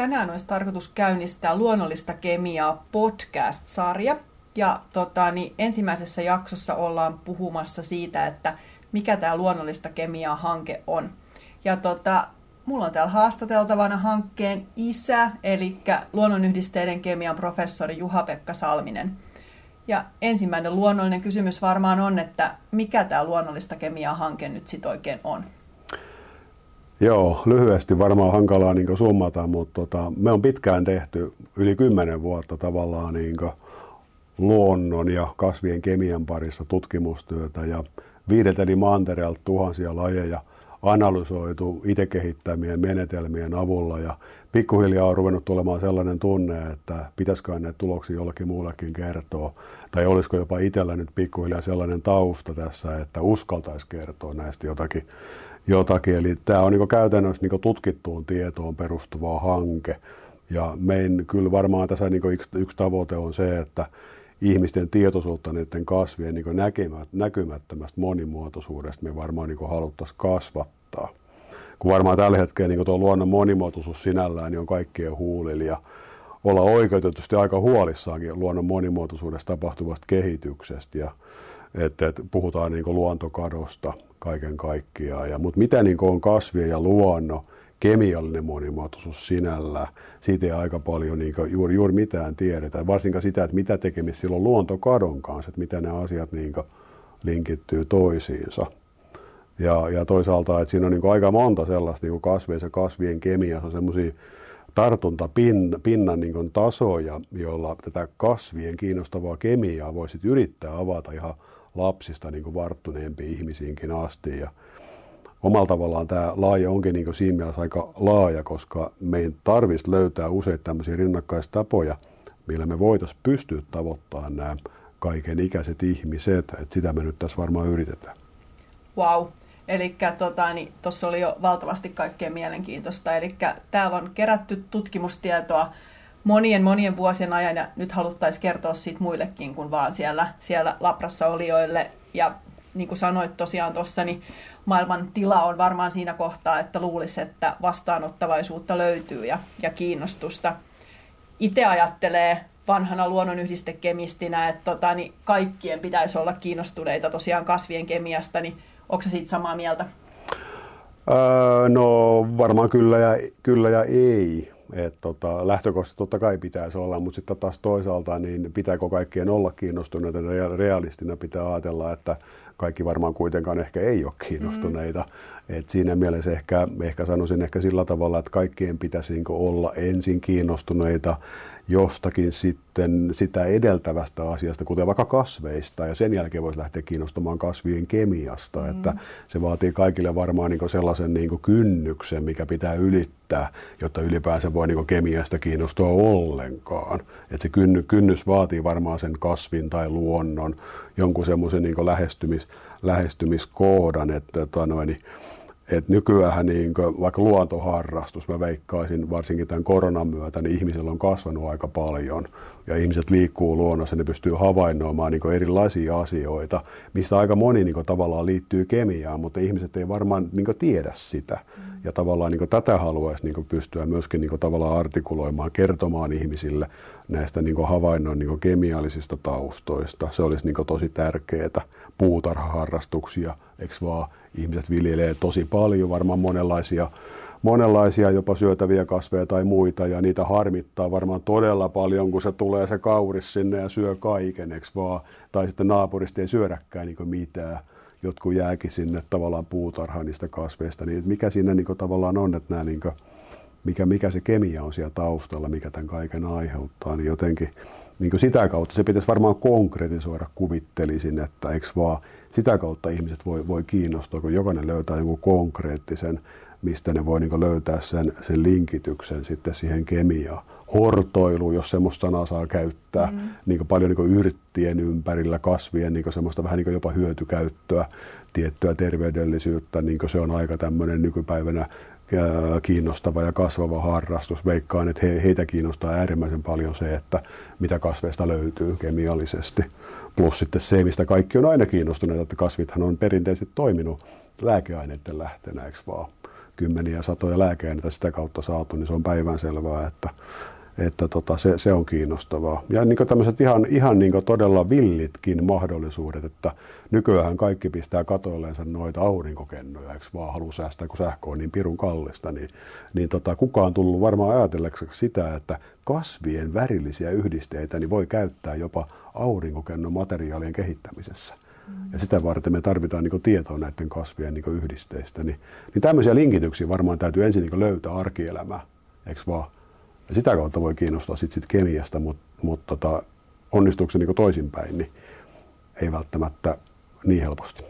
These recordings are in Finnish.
tänään olisi tarkoitus käynnistää luonnollista kemiaa podcast-sarja. Ja tota, niin ensimmäisessä jaksossa ollaan puhumassa siitä, että mikä tämä luonnollista kemiaa hanke on. Ja tota, mulla on täällä haastateltavana hankkeen isä, eli luonnonyhdisteiden kemian professori Juha-Pekka Salminen. Ja ensimmäinen luonnollinen kysymys varmaan on, että mikä tämä luonnollista kemiaa hanke nyt sitten oikein on? Joo, lyhyesti varmaan hankalaa niin summata, mutta tota, me on pitkään tehty yli kymmenen vuotta tavallaan niin luonnon ja kasvien kemian parissa tutkimustyötä ja viideltä mantereelta tuhansia lajeja analysoitu itse kehittämien menetelmien avulla ja pikkuhiljaa on ruvennut tulemaan sellainen tunne, että pitäisikö näitä tuloksia jollekin muullekin kertoa. Tai olisiko jopa itsellä nyt pikkuhiljaa sellainen tausta tässä, että uskaltaisi kertoa näistä jotakin. Jotakin. Eli tämä on niin käytännössä niin tutkittuun tietoon perustuva hanke. Ja meidän kyllä varmaan tässä niin yksi, yksi tavoite on se, että ihmisten tietoisuutta niiden kasvien niin näkymättömästä monimuotoisuudesta me varmaan niin haluttaisiin kasvattaa. Kun varmaan tällä hetkellä niin tuo luonnon monimuotoisuus sinällään niin on kaikkien huulilla ja olla oikeutetusti aika huolissaankin luonnon monimuotoisuudesta tapahtuvasta kehityksestä ja että, puhutaan niin luontokadosta kaiken kaikkiaan. Ja, mutta mitä niin on kasvien ja luonnon kemiallinen monimuotoisuus sinällään, siitä ei aika paljon niin juuri, juuri mitään tiedetä. Varsinkaan sitä, että mitä tekemistä silloin luontokadon kanssa, että miten nämä asiat niin linkittyy toisiinsa. Ja, ja toisaalta, että siinä on niin aika monta sellaista niin kasveissa, kasvien kemiassa on semmoisia tartuntapinnan niin tasoja, joilla tätä kasvien kiinnostavaa kemiaa voisi yrittää avata ihan lapsista niin varttuneempiin ihmisiinkin asti. Ja omalla tavallaan tämä laaja onkin niin siinä mielessä aika laaja, koska meidän tarvitsisi löytää useita tämmöisiä rinnakkaistapoja, millä me voitaisiin pystyä tavoittamaan nämä kaiken ikäiset ihmiset. että sitä me nyt tässä varmaan yritetään. Wow. Eli tuota, niin, tuossa oli jo valtavasti kaikkea mielenkiintoista. Eli täällä on kerätty tutkimustietoa monien monien vuosien ajan ja nyt haluttaisiin kertoa siitä muillekin kuin vaan siellä, siellä Labrassa olijoille. Ja niin kuin sanoit tosiaan tuossa, niin maailman tila on varmaan siinä kohtaa, että luulisi, että vastaanottavaisuutta löytyy ja, ja kiinnostusta. Itse ajattelee vanhana luonnonyhdistekemistinä, että tota, niin kaikkien pitäisi olla kiinnostuneita tosiaan kasvien kemiasta, niin onko se siitä samaa mieltä? Öö, no varmaan kyllä ja, kyllä ja ei. Et tota, lähtökohtaisesti totta kai pitäisi olla, mutta sitten taas toisaalta niin pitääkö kaikkien olla kiinnostuneita realistina pitää ajatella, että kaikki varmaan kuitenkaan ehkä ei ole kiinnostuneita. Mm. Et siinä mielessä ehkä, ehkä sanoisin ehkä sillä tavalla, että kaikkien pitäisi niin olla ensin kiinnostuneita jostakin sitten sitä edeltävästä asiasta, kuten vaikka kasveista, ja sen jälkeen voisi lähteä kiinnostumaan kasvien kemiasta. Mm. Että se vaatii kaikille varmaan niin sellaisen niin kynnyksen, mikä pitää ylittää, jotta ylipäänsä voi niin kemiasta kiinnostua ollenkaan. Että se kynnys vaatii varmaan sen kasvin tai luonnon jonkun semmoisen niin lähestymis, lähestymiskoodan, että tota noin, et nykyään niin vaikka luontoharrastus, mä veikkaisin varsinkin tämän koronan myötä, niin ihmisillä on kasvanut aika paljon. Ja ihmiset liikkuu luonnossa, ne pystyy havainnoimaan niin erilaisia asioita, mistä aika moni niin tavallaan liittyy kemiaan, mutta ihmiset ei varmaan niin tiedä sitä. Mm. Ja tavallaan niin tätä haluaisi niin pystyä myöskin niin tavallaan artikuloimaan, kertomaan ihmisille näistä niin havainnon niin kemiallisista taustoista. Se olisi niin tosi tärkeää. Puutarhaharrastuksia, eikö vaan? ihmiset viljelee tosi paljon, varmaan monenlaisia, monenlaisia jopa syötäviä kasveja tai muita, ja niitä harmittaa varmaan todella paljon, kun se tulee se kauris sinne ja syö kaiken, vaan? Tai sitten naapurista ei syödäkään niin mitään jotkut jääkin sinne tavallaan puutarhaan niistä kasveista, niin mikä siinä niin tavallaan on, että nämä niin kuin, mikä, mikä se kemia on siellä taustalla, mikä tämän kaiken aiheuttaa, niin jotenkin niin sitä kautta se pitäisi varmaan konkretisoida, kuvittelisin, että eikö vaan sitä kautta ihmiset voi, voi kiinnostua, kun jokainen löytää jonkun konkreettisen, mistä ne voi niin löytää sen, sen linkityksen sitten siihen kemiaan. Hortoilu, jos semmoista sanaa saa käyttää, mm. niin paljon niin yrttien ympärillä, kasvien niin semmoista vähän niin jopa hyötykäyttöä, tiettyä terveydellisyyttä, niin se on aika tämmöinen nykypäivänä kiinnostava ja kasvava harrastus. Veikkaan, että he, heitä kiinnostaa äärimmäisen paljon se, että mitä kasveista löytyy kemiallisesti. Plus sitten se, mistä kaikki on aina kiinnostuneita, että kasvithan on perinteisesti toiminut lääkeaineiden lähteenä, eikö vaan? Kymmeniä satoja lääkeaineita sitä kautta saatu, niin se on päivänselvää, että, että tota, se, se, on kiinnostavaa. Ja niin tämmöiset ihan, ihan niin todella villitkin mahdollisuudet, että nykyään kaikki pistää katoilleensa noita aurinkokennoja, eikö vaan halua säästää, kun sähkö on niin pirun kallista, niin, niin tota, kukaan tullut varmaan ajatelleeksi sitä, että kasvien värillisiä yhdisteitä niin voi käyttää jopa aurinkokennon materiaalien kehittämisessä. Ja sitä varten me tarvitaan niin tietoa näiden kasvien niin yhdisteistä. Niin, niin tämmöisiä linkityksiä varmaan täytyy ensin niin löytää arkielämää, eikö vaan? Ja sitä kautta voi kiinnostaa sit, sit kemiasta, mutta mut tota, onnistuuko se niin toisinpäin, niin ei välttämättä niin helposti.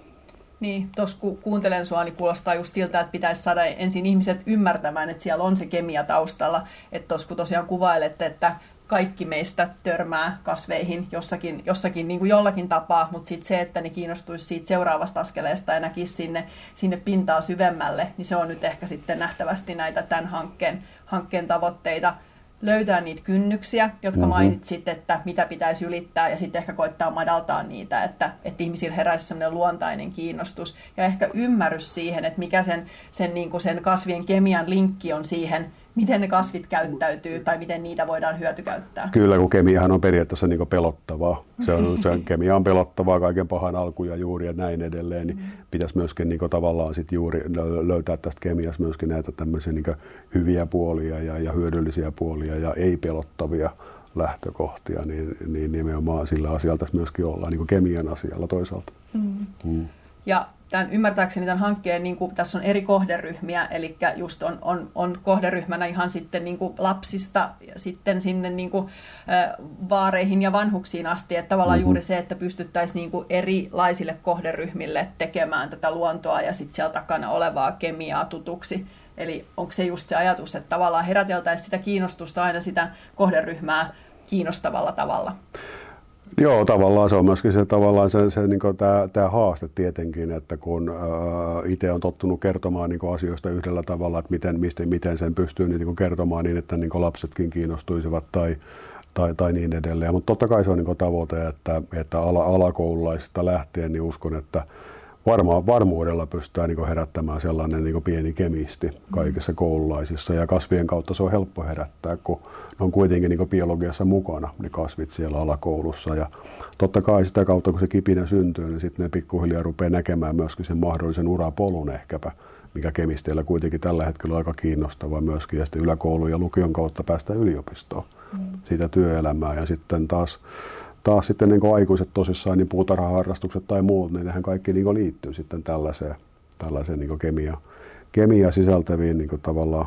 Niin, tuossa kun kuuntelen sua, niin kuulostaa just siltä, että pitäisi saada ensin ihmiset ymmärtämään, että siellä on se kemia taustalla. Että tuossa kun tosiaan kuvailette, että kaikki meistä törmää kasveihin jossakin, jossakin niin kuin jollakin tapaa, mutta sitten se, että ne kiinnostuisi siitä seuraavasta askeleesta ja näkisi sinne, sinne pintaa syvemmälle, niin se on nyt ehkä sitten nähtävästi näitä tämän hankkeen, hankkeen tavoitteita löytää niitä kynnyksiä, jotka mm-hmm. mainitsit, että mitä pitäisi ylittää, ja sitten ehkä koittaa madaltaa niitä, että, että ihmisillä heräisi sellainen luontainen kiinnostus, ja ehkä ymmärrys siihen, että mikä sen, sen, niin kuin sen kasvien kemian linkki on siihen, miten ne kasvit käyttäytyy tai miten niitä voidaan hyötykäyttää. Kyllä, kun kemiahan on periaatteessa niin pelottavaa. Se on, se on, kemia on pelottavaa kaiken pahan alku ja juuri ja näin edelleen. Niin mm. pitäisi myöskin niin tavallaan sit juuri löytää tästä kemiasta myöskin näitä tämmöisiä niin hyviä puolia ja, ja hyödyllisiä puolia ja ei-pelottavia lähtökohtia, niin, niin nimenomaan sillä asialla tässä myöskin ollaan, niin kuin kemian asialla toisaalta. Mm. Mm. Ja tämän, ymmärtääkseni tämän hankkeen, niin kuin, tässä on eri kohderyhmiä, eli just on, on, on kohderyhmänä ihan sitten niin kuin lapsista ja sitten sinne niin kuin, vaareihin ja vanhuksiin asti, että tavallaan mm-hmm. juuri se, että pystyttäisiin niin kuin erilaisille kohderyhmille tekemään tätä luontoa ja sitten siellä takana olevaa kemiaa tutuksi. Eli onko se just se ajatus, että tavallaan heräteltäisiin sitä kiinnostusta aina sitä kohderyhmää kiinnostavalla tavalla? Joo, tavallaan se on myöskin se, tavallaan se, se niin tämä, tämä haaste tietenkin, että kun itse on tottunut kertomaan niin asioista yhdellä tavalla, että miten, mistä, miten sen pystyy niin, niin kertomaan niin, että niin lapsetkin kiinnostuisivat tai, tai, tai niin edelleen. Mutta totta kai se on niin tavoite, että, että ala, alakoululaisista lähtien niin uskon, että varmaan varmuudella pystytään niin herättämään sellainen niin pieni kemisti kaikissa koululaisissa. Ja kasvien kautta se on helppo herättää, kun ne on kuitenkin niin biologiassa mukana, ne kasvit siellä alakoulussa. Ja totta kai sitä kautta, kun se kipinä syntyy, niin sitten ne pikkuhiljaa rupeaa näkemään myöskin sen mahdollisen urapolun ehkäpä, mikä kemisteillä kuitenkin tällä hetkellä on aika kiinnostava myöskin. Ja sitten yläkoulun ja lukion kautta päästä yliopistoon, mm. siitä työelämään. Ja sitten taas taas sitten niin kuin aikuiset tosissaan, niin puutarhaharrastukset tai muut, niin nehän kaikki niin kuin liittyy sitten tällaiseen, tällaiseen niin kuin kemia, kemia sisältäviin niin kuin tavallaan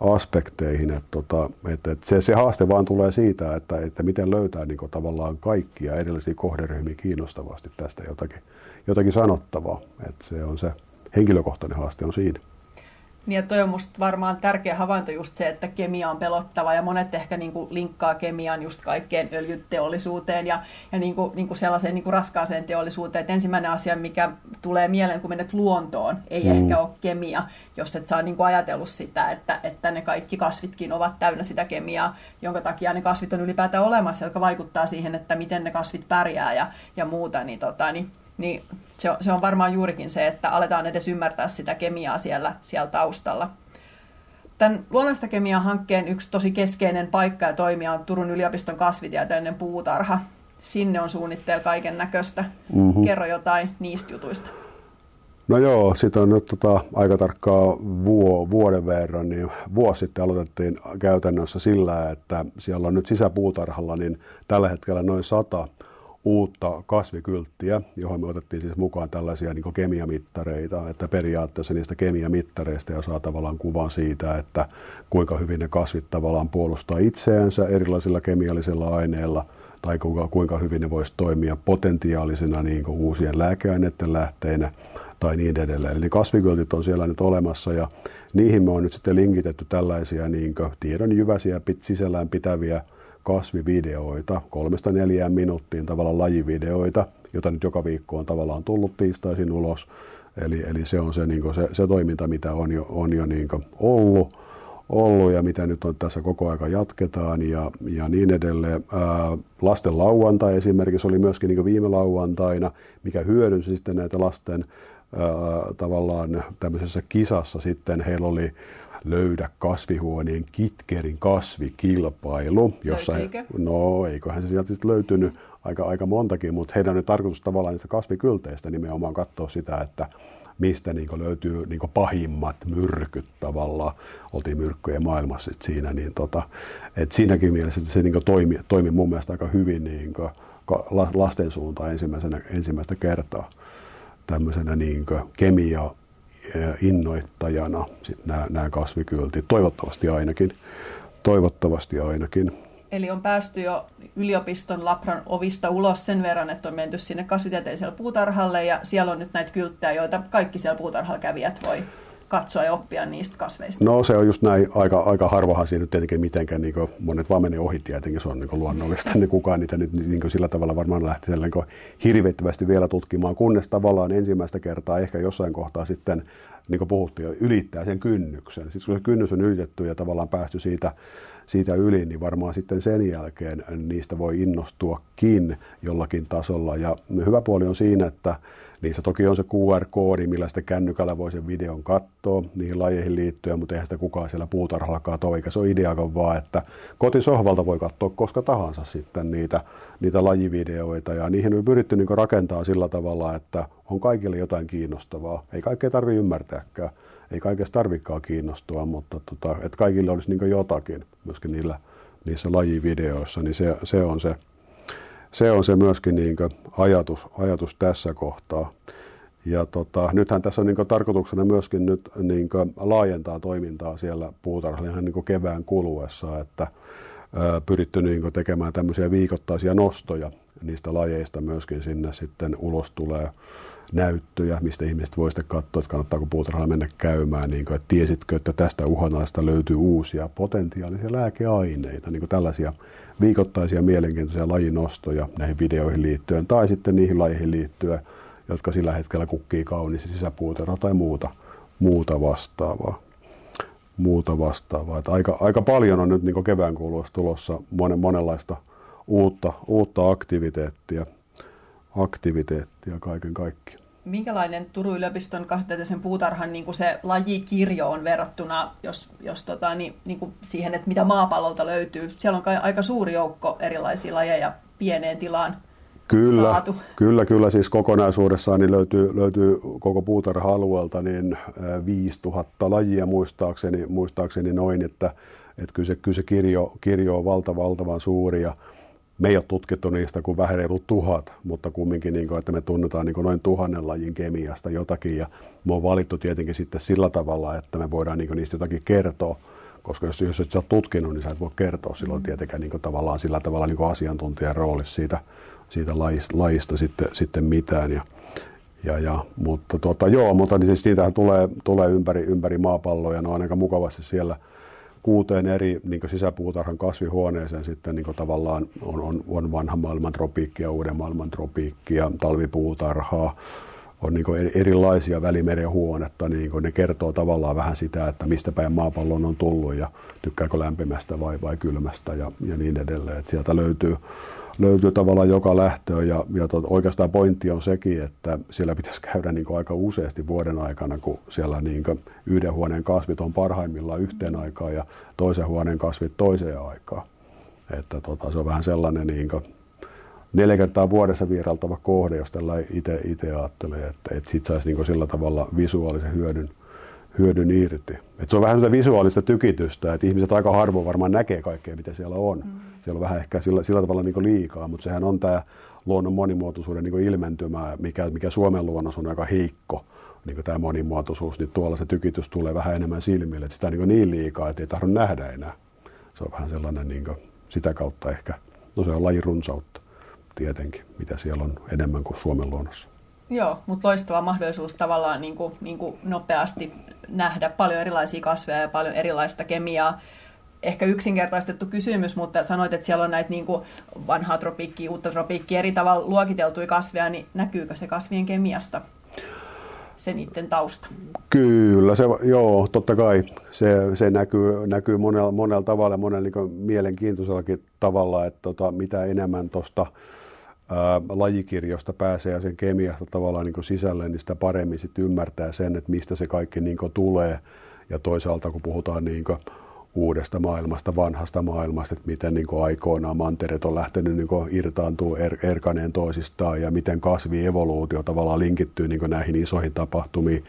aspekteihin. Että, tota, että, että se, se haaste vaan tulee siitä, että, että miten löytää niin kuin tavallaan kaikkia edellisiä kohderyhmiä kiinnostavasti tästä jotakin, jotakin sanottavaa. Että se on se henkilökohtainen haaste on siinä. Niin ja toi on musta varmaan tärkeä havainto just se, että kemia on pelottava ja monet ehkä niin kuin linkkaa kemian just kaikkeen öljyteollisuuteen ja, ja niin kuin, niin kuin sellaiseen niin kuin raskaaseen teollisuuteen. Et ensimmäinen asia, mikä tulee mieleen, kun menet luontoon, ei mm. ehkä ole kemia, jos et saa niin kuin ajatellut sitä, että, että ne kaikki kasvitkin ovat täynnä sitä kemiaa, jonka takia ne kasvit on ylipäätään olemassa, jotka vaikuttaa siihen, että miten ne kasvit pärjää ja, ja muuta. Niin, tota, niin niin se on, se on varmaan juurikin se, että aletaan edes ymmärtää sitä kemiaa siellä, siellä taustalla. Tämän luonnollista kemiaa hankkeen yksi tosi keskeinen paikka ja toimija on Turun yliopiston kasvitieteellinen puutarha. Sinne on suunnitteilla kaiken näköistä. Mm-hmm. Kerro jotain niistä jutuista. No joo, sitä on nyt tota, aika tarkkaa vuo, vuoden verran, niin vuosi sitten aloitettiin käytännössä sillä, että siellä on nyt sisäpuutarhalla niin tällä hetkellä noin sata uutta kasvikylttiä, johon me otettiin siis mukaan tällaisia niin kemiamittareita, että periaatteessa niistä kemiamittareista ja saa tavallaan kuvan siitä, että kuinka hyvin ne kasvit tavallaan puolustaa itseänsä erilaisilla kemiallisilla aineilla tai kuinka, kuinka hyvin ne voisi toimia potentiaalisena niin uusien lääkeaineiden lähteinä tai niin edelleen. Eli kasvikyltit on siellä nyt olemassa ja niihin me on nyt sitten linkitetty tällaisia niin tiedon jyväsiä sisällään pitäviä kasvivideoita, kolmesta neljään minuuttiin tavallaan lajivideoita, jota nyt joka viikko on tavallaan tullut tiistaisin ulos. Eli, eli se on se, niin se, se toiminta, mitä on jo, on jo niin ollut, ollut ja mitä nyt on tässä koko aika jatketaan ja, ja niin edelleen. Ää, lasten lauantai esimerkiksi oli myöskin niin viime lauantaina, mikä hyödynsi sitten näitä lasten tavallaan tämmöisessä kisassa sitten heillä oli löydä kasvihuoneen kitkerin kasvikilpailu. Jossa no, eiköhän se sieltä sitten löytynyt aika, aika montakin, mutta heidän on tarkoitus tavallaan niistä kasvikylteistä nimenomaan katsoa sitä, että mistä niin löytyy niin pahimmat myrkyt tavallaan. Oltiin myrkkyjen maailmassa sit siinä, niin tota, et siinäkin mielessä se niin toimi, toimi mun mielestä aika hyvin niin lasten suuntaan ensimmäisenä, ensimmäistä kertaa tämmöisenä niin kemia innoittajana nämä, nämä kasvikyltit, toivottavasti ainakin. Toivottavasti ainakin. Eli on päästy jo yliopiston Lapran ovista ulos sen verran, että on menty sinne kasvitieteelliselle puutarhalle ja siellä on nyt näitä kylttejä, joita kaikki siellä puutarhalla kävijät voi katsoa ja oppia niistä kasveista? No se on just näin, aika, aika harvahan siinä nyt tietenkin mitenkään, niin monet vaan menee ohi tietenkin, se on niin luonnollista, niin kukaan niitä nyt niin sillä tavalla varmaan lähti niin hirvittävästi vielä tutkimaan, kunnes tavallaan ensimmäistä kertaa ehkä jossain kohtaa sitten niin kuin puhuttiin, ylittää sen kynnyksen. Sitten kun se kynnys on ylitetty ja tavallaan päästy siitä, siitä yli, niin varmaan sitten sen jälkeen niistä voi innostuakin jollakin tasolla. Ja hyvä puoli on siinä, että Niissä toki on se QR-koodi, millä sitten kännykällä voi sen videon katsoa niihin lajeihin liittyen, mutta eihän sitä kukaan siellä puutarhalla katso, eikä se ole ideakaan vaan, että kotisohvalta voi katsoa koska tahansa sitten niitä, niitä lajivideoita. Ja niihin on pyritty niin rakentaa sillä tavalla, että on kaikille jotain kiinnostavaa. Ei kaikkea tarvitse ymmärtääkään, ei kaikesta tarvikaan kiinnostua, mutta tota, että kaikille olisi niin jotakin myöskin niillä, niissä lajivideoissa, niin se, se on se se on se myöskin niin ajatus, ajatus tässä kohtaa. Ja tota, nythän tässä on niin tarkoituksena myöskin nyt niin laajentaa toimintaa siellä puutarhalla ihan niin kevään kuluessa, että ää, pyritty niin tekemään tämmöisiä viikoittaisia nostoja niistä lajeista myöskin sinne sitten ulos tulee näyttöjä, mistä ihmiset voi sitten katsoa, että kannattaako puutarhalla mennä käymään, niin kuin, että tiesitkö, että tästä uhanalaista löytyy uusia potentiaalisia lääkeaineita, niin kuin tällaisia viikoittaisia mielenkiintoisia lajinostoja näihin videoihin liittyen tai sitten niihin lajeihin liittyen, jotka sillä hetkellä kukkii kauniissa sisäpuutarha tai muuta, muuta vastaavaa. Muuta vastaavaa. Että aika, aika paljon on nyt niin kevään kuluessa tulossa monen, monenlaista uutta, uutta aktiviteettia, aktiviteettia kaiken kaikkiaan minkälainen Turun yliopiston kasvitieteellisen puutarhan niin kuin se lajikirjo on verrattuna jos, jos tota, niin, niin kuin siihen, että mitä maapallolta löytyy? Siellä on kai aika suuri joukko erilaisia lajeja pieneen tilaan Kyllä, saatu. kyllä, kyllä. Siis kokonaisuudessaan niin löytyy, löytyy koko puutarha-alueelta niin 5000 lajia muistaakseni, muistaakseni noin, että, että kyllä se, kyllä se kirjo, kirjo on valta, valtavan suuri ja me ei ole tutkittu niistä kuin vähän reilu tuhat, mutta kumminkin, niin kuin, että me tunnetaan niin kuin noin tuhannen lajin kemiasta jotakin ja me on valittu tietenkin sitten sillä tavalla, että me voidaan niin kuin niistä jotakin kertoa, koska jos, jos et sä ole tutkinut, niin sä et voi kertoa silloin mm. tietenkään niin kuin tavallaan sillä tavalla niin kuin asiantuntijan roolissa siitä, siitä lajista, lajista sitten, sitten mitään. Ja, ja, ja, mutta tota, joo, mutta niin siis niitähän tulee, tulee ympäri, ympäri maapalloa ja ne on aika mukavasti siellä – kuuteen eri niin sisäpuutarhan kasvihuoneeseen sitten niin tavallaan on, on, on vanhan maailman tropiikki ja uuden maailman tropiikki ja talvipuutarhaa. On niin erilaisia välimeren huonetta, niin ne kertoo tavallaan vähän sitä, että mistä päin maapallon on tullut ja tykkääkö lämpimästä vai, vai kylmästä ja, ja niin edelleen. Et sieltä löytyy löytyy tavallaan joka lähtöön ja, ja tot, oikeastaan pointti on sekin, että siellä pitäisi käydä niin aika useasti vuoden aikana, kun siellä niin yhden huoneen kasvit on parhaimmillaan yhteen aikaan ja toisen huoneen kasvit toiseen aikaan. Että tota, se on vähän sellainen niin neljä kertaa vuodessa vierailtava kohde, jos tällä itse ajattelee, että, että sit saisi niin sillä tavalla visuaalisen hyödyn, hyödyn irti. Et se on vähän sitä visuaalista tykitystä, että ihmiset aika harvoin varmaan näkee kaikkea, mitä siellä on. Mm. Siellä on vähän ehkä sillä, sillä tavalla niin liikaa, mutta sehän on tämä luonnon monimuotoisuuden niin ilmentymä, mikä, mikä Suomen luonnossa on aika heikko, niin tämä monimuotoisuus, niin tuolla se tykitys tulee vähän enemmän silmille, että sitä on niin, niin liikaa, että ei tahdo nähdä enää. Se on vähän sellainen niin sitä kautta ehkä, no se on lajin runsautta tietenkin, mitä siellä on enemmän kuin Suomen luonnossa. Joo, mutta loistava mahdollisuus tavallaan niin kuin, niin kuin nopeasti nähdä paljon erilaisia kasveja ja paljon erilaista kemiaa. Ehkä yksinkertaistettu kysymys, mutta sanoit, että siellä on näitä niin kuin vanhaa tropiikkia, uutta tropiikkia, eri tavalla luokiteltuja kasveja, niin näkyykö se kasvien kemiasta? se niiden tausta? Kyllä, se, joo, totta kai. Se, se näkyy, näkyy monella, monella tavalla, monella niin mielenkiintoisellakin tavalla, että tota, mitä enemmän tuosta lajikirjosta pääsee ja sen kemiasta tavallaan niin sisälle, niin sitä paremmin sitten ymmärtää sen, että mistä se kaikki niin tulee. Ja toisaalta kun puhutaan niin uudesta maailmasta, vanhasta maailmasta, että miten niin aikoinaan mantereet on lähtenyt niin irtaantuu er, erkaneen toisistaan ja miten kasvievoluutio tavallaan linkittyy niin näihin isoihin tapahtumiin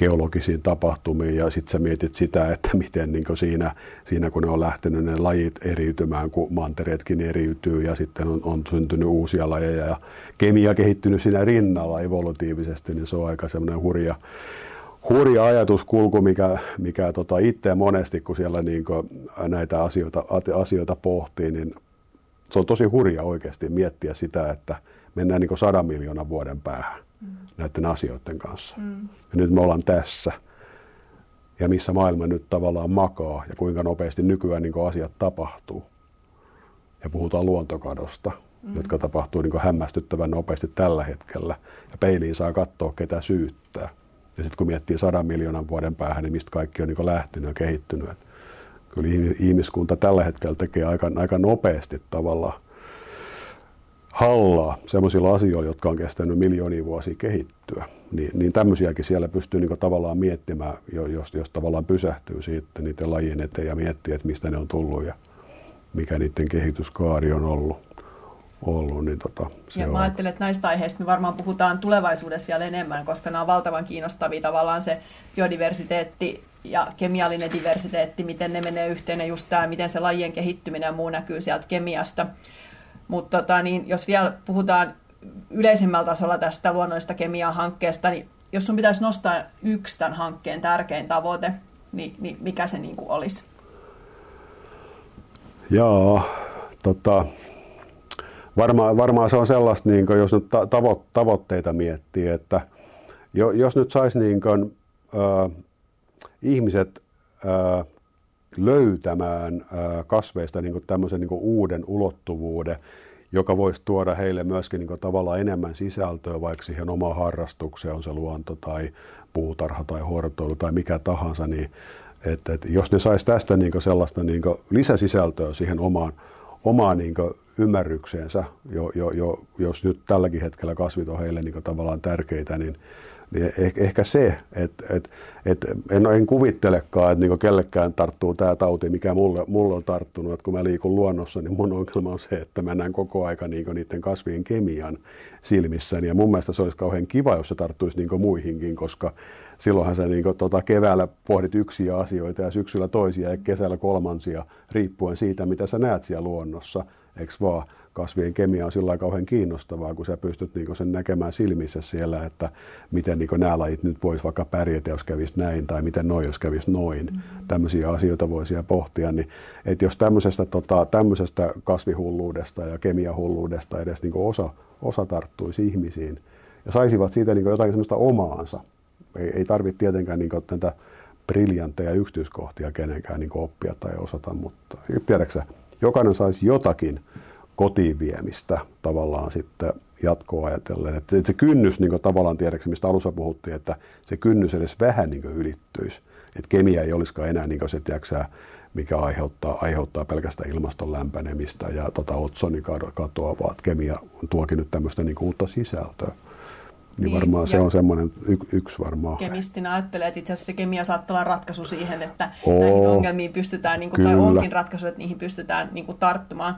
geologisiin tapahtumiin ja sitten sä mietit sitä, että miten niin siinä, siinä, kun ne on lähtenyt ne lajit eriytymään, kun mantereetkin eriytyy ja sitten on, on syntynyt uusia lajeja ja kemia kehittynyt siinä rinnalla evolutiivisesti, niin se on aika semmoinen hurja, hurja ajatuskulku, mikä, mikä tota itse monesti, kun siellä niin näitä asioita, asioita pohtii, niin se on tosi hurja oikeasti miettiä sitä, että mennään niin sadan miljoonan vuoden päähän. Näiden asioiden kanssa. Mm. Ja nyt me ollaan tässä. Ja missä maailma nyt tavallaan makaa ja kuinka nopeasti nykyään niin asiat tapahtuu. Ja puhutaan luontokadosta, mm. jotka tapahtuu niin hämmästyttävän nopeasti tällä hetkellä. Ja peiliin saa katsoa, ketä syyttää. Ja sitten kun miettii sadan miljoonan vuoden päähän, niin mistä kaikki on niin lähtenyt ja kehittynyt. kyllä ihmiskunta tällä hetkellä tekee aika, aika nopeasti tavallaan hallaa sellaisilla asioilla, jotka on kestänyt miljoonia vuosia kehittyä. Niin, niin tämmöisiäkin siellä pystyy niin tavallaan miettimään, jos, jos tavallaan pysähtyy siitä niiden lajien eteen ja miettii, että mistä ne on tullut ja mikä niiden kehityskaari on ollut. ollut niin tota, se ja on mä ajattelen, että näistä aiheista me varmaan puhutaan tulevaisuudessa vielä enemmän, koska nämä on valtavan kiinnostavia tavallaan se biodiversiteetti ja kemiallinen diversiteetti, miten ne menee yhteen ja just tämä, miten se lajien kehittyminen ja muu näkyy sieltä kemiasta. Mutta tota, niin jos vielä puhutaan yleisemmällä tasolla tästä luonnollista kemiaa hankkeesta, niin jos sun pitäisi nostaa yksi tämän hankkeen tärkein tavoite, niin, niin mikä se niin kuin olisi? Joo, tota, varmaan, varmaan se on sellaista, niin kuin, jos nyt tavo, tavoitteita miettii, että jos nyt saisi niin kuin, äh, ihmiset äh, löytämään kasveista niin kuin tämmöisen niin kuin uuden ulottuvuuden, joka voisi tuoda heille myöskin niin kuin tavallaan enemmän sisältöä vaikka siihen omaan harrastukseen, on se luonto tai puutarha tai hortoilu tai mikä tahansa, niin että, että jos ne saisi tästä niin kuin sellaista niin kuin lisäsisältöä siihen omaan, omaan niin kuin ymmärrykseensä, jo, jo, jo, jos nyt tälläkin hetkellä kasvit on heille niin kuin tavallaan tärkeitä, niin niin ehkä se, että et, et en, en kuvittelekaan, että niin kellekään tarttuu tämä tauti, mikä mulle, mulle on tarttunut. Että kun mä liikun luonnossa, niin mun ongelma on se, että mä näen koko aika niin niiden kasvien kemian silmissäni. Ja mun mielestä se olisi kauhean kiva, jos se tarttuisi niin muihinkin, koska silloinhan sä niin tota keväällä pohdit yksiä asioita ja syksyllä toisia ja kesällä kolmansia, riippuen siitä, mitä sä näet siellä luonnossa, eikö vaan? Kasvien kemia on sillä kauhean kiinnostavaa, kun sä pystyt niin sen näkemään silmissä siellä, että miten niin nämä lajit nyt voisi vaikka pärjätä, jos kävisi näin, tai miten noin, jos kävisi noin. Mm-hmm. Tämmöisiä asioita voisi pohtia. Niin, että jos tämmöisestä, tota, tämmöisestä kasvihulluudesta ja kemiahulluudesta edes niin osa, osa tarttuisi ihmisiin ja saisivat siitä niin jotain semmoista omaansa. Ei, ei tarvitse tietenkään niin tätä briljantteja yksityiskohtia kenenkään niin oppia tai osata, mutta tiedätkö jokainen saisi jotakin kotiin viemistä tavallaan sitten jatkoa ajatellen. Että se kynnys niin tavallaan tiedäksi, mistä alussa puhuttiin, että se kynnys edes vähän niin ylittyisi. Että kemia ei olisikaan enää niin se, tiedätkö, mikä aiheuttaa, aiheuttaa pelkästään ilmaston lämpenemistä ja tota otsonin katoa, vaan kemia tuokin nyt tämmöistä niin uutta sisältöä. Niin, niin varmaan se on semmoinen y- yksi varmaan. Kemistinä ajattelee, että itse asiassa se kemia saattaa olla ratkaisu siihen, että Oo, näihin ongelmiin pystytään, niin kuin, tai onkin ratkaisu, että niihin pystytään niin kuin, tarttumaan.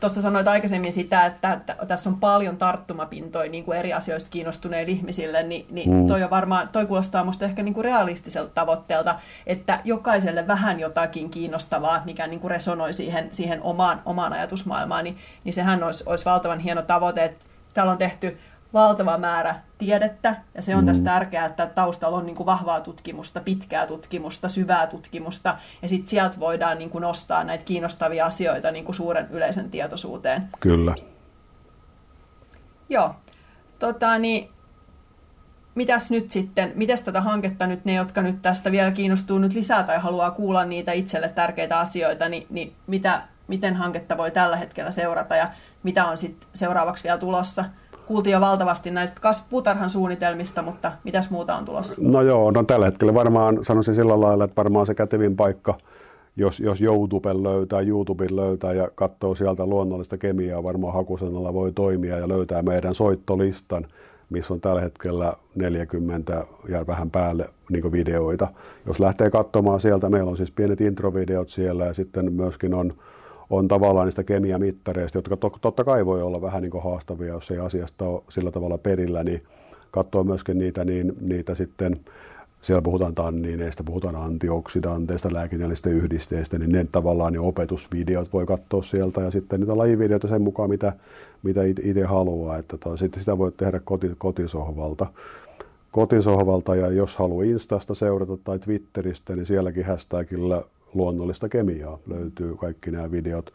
Tuossa sanoit aikaisemmin sitä, että, että tässä on paljon tarttumapintoja niin kuin eri asioista kiinnostuneille ihmisille, niin, niin mm. toi, on varmaan, toi kuulostaa minusta ehkä niin kuin realistiselta tavoitteelta, että jokaiselle vähän jotakin kiinnostavaa, mikä niin kuin resonoi siihen, siihen omaan, omaan ajatusmaailmaan, niin, niin sehän olisi, olisi valtavan hieno tavoite. Että täällä on tehty valtava määrä tiedettä, ja se on mm. tässä tärkeää, että taustalla on niin kuin vahvaa tutkimusta, pitkää tutkimusta, syvää tutkimusta, ja sitten sieltä voidaan niin kuin nostaa näitä kiinnostavia asioita niin kuin suuren yleisen tietoisuuteen. Kyllä. Joo. Tota, niin, mitäs nyt sitten, mitäs tätä hanketta nyt ne, jotka nyt tästä vielä kiinnostuu nyt lisää tai haluaa kuulla niitä itselle tärkeitä asioita, niin, niin mitä, miten hanketta voi tällä hetkellä seurata ja mitä on sitten seuraavaksi vielä tulossa? Kuultiin jo valtavasti näistä puutarhan suunnitelmista, mutta mitäs muuta on tulossa? No joo, no tällä hetkellä varmaan sanoisin sillä lailla, että varmaan se kätevin paikka jos, jos YouTuben löytää, YouTuben löytää ja katsoo sieltä luonnollista kemiaa, varmaan hakusanalla voi toimia ja löytää meidän soittolistan, missä on tällä hetkellä 40 ja vähän päälle niin videoita. Jos lähtee katsomaan sieltä, meillä on siis pienet introvideot siellä ja sitten myöskin on, on tavallaan niistä kemiamittareista, jotka to, totta kai voi olla vähän niin haastavia, jos ei asiasta ole sillä tavalla perillä, niin katsoo myöskin niitä, niin niitä sitten siellä puhutaan tanniineista, puhutaan antioksidanteista, lääkinnällisistä yhdisteistä, niin ne tavallaan ne opetusvideot voi katsoa sieltä ja sitten niitä lajivideoita sen mukaan, mitä, mitä itse haluaa. Että to, sitten sitä voi tehdä koti, kotisohvalta. kotisohvalta ja jos haluaa Instasta seurata tai Twitteristä, niin sielläkin hashtagillä luonnollista kemiaa löytyy kaikki nämä videot,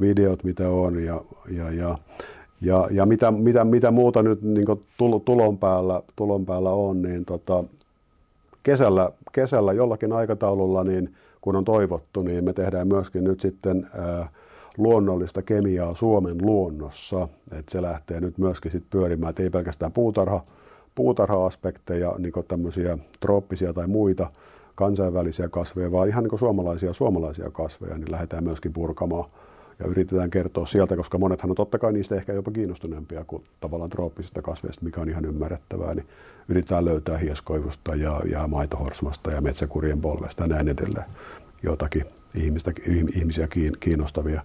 videot mitä on ja, ja, ja ja, ja mitä, mitä, mitä muuta nyt niin tulon, päällä, tulon päällä on, niin tota, kesällä, kesällä jollakin aikataululla, niin kun on toivottu, niin me tehdään myöskin nyt sitten ää, luonnollista kemiaa Suomen luonnossa. että se lähtee nyt myöskin sit pyörimään, että ei pelkästään puutarha, puutarha-aspekteja, niin tämmöisiä trooppisia tai muita kansainvälisiä kasveja, vaan ihan niin suomalaisia suomalaisia kasveja, niin lähdetään myöskin purkamaan ja yritetään kertoa sieltä, koska monethan on totta kai niistä ehkä jopa kiinnostuneempia kuin tavallaan trooppisista kasveista, mikä on ihan ymmärrettävää, niin yritetään löytää hieskoivusta ja, ja maitohorsmasta ja metsäkurien polvesta ja näin edelleen jotakin ihmistä, ihmisiä kiinnostavia,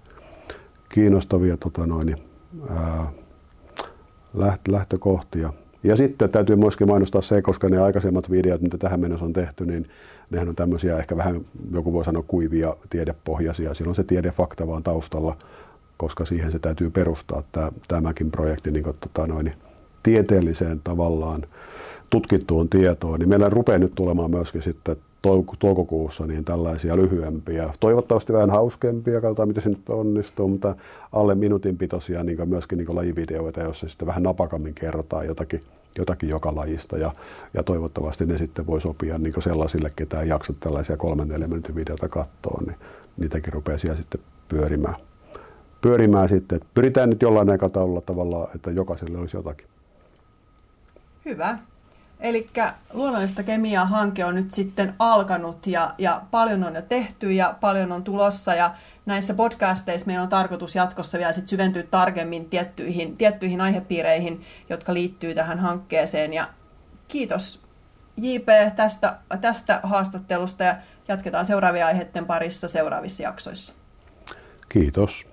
kiinnostavia tota noin, ää, lähtökohtia. Ja sitten täytyy myöskin mainostaa se, koska ne aikaisemmat videot, mitä tähän mennessä on tehty, niin nehän on tämmöisiä ehkä vähän, joku voi sanoa kuivia tiedepohjaisia. Silloin se tiedefakta vaan taustalla, koska siihen se täytyy perustaa tämä, tämäkin projekti niin kuin, tota noin, tieteelliseen tavallaan tutkittuun tietoon. Niin meillä rupeaa nyt tulemaan myöskin sitten toukokuussa niin tällaisia lyhyempiä, toivottavasti vähän hauskempia, katsotaan miten se nyt onnistuu, mutta alle minuutin pitoisia niin myöskin niin lajivideoita, joissa sitten vähän napakammin kerrotaan jotakin, jotakin joka lajista ja, ja toivottavasti ne sitten voi sopia niin sellaisille, ketä ei jaksa tällaisia kolmen neljän minuutin videota katsoa, niin niitäkin rupeaa siellä sitten pyörimään. pyörimään sitten. Et pyritään nyt jollain aikataululla tavalla, että jokaiselle olisi jotakin. Hyvä. Eli luonnollista kemiaa hanke on nyt sitten alkanut ja, ja paljon on jo tehty ja paljon on tulossa ja näissä podcasteissa meillä on tarkoitus jatkossa vielä sit syventyä tarkemmin tiettyihin, tiettyihin aihepiireihin, jotka liittyy tähän hankkeeseen ja kiitos JP tästä, tästä haastattelusta ja jatketaan seuraavien aiheiden parissa seuraavissa jaksoissa. Kiitos.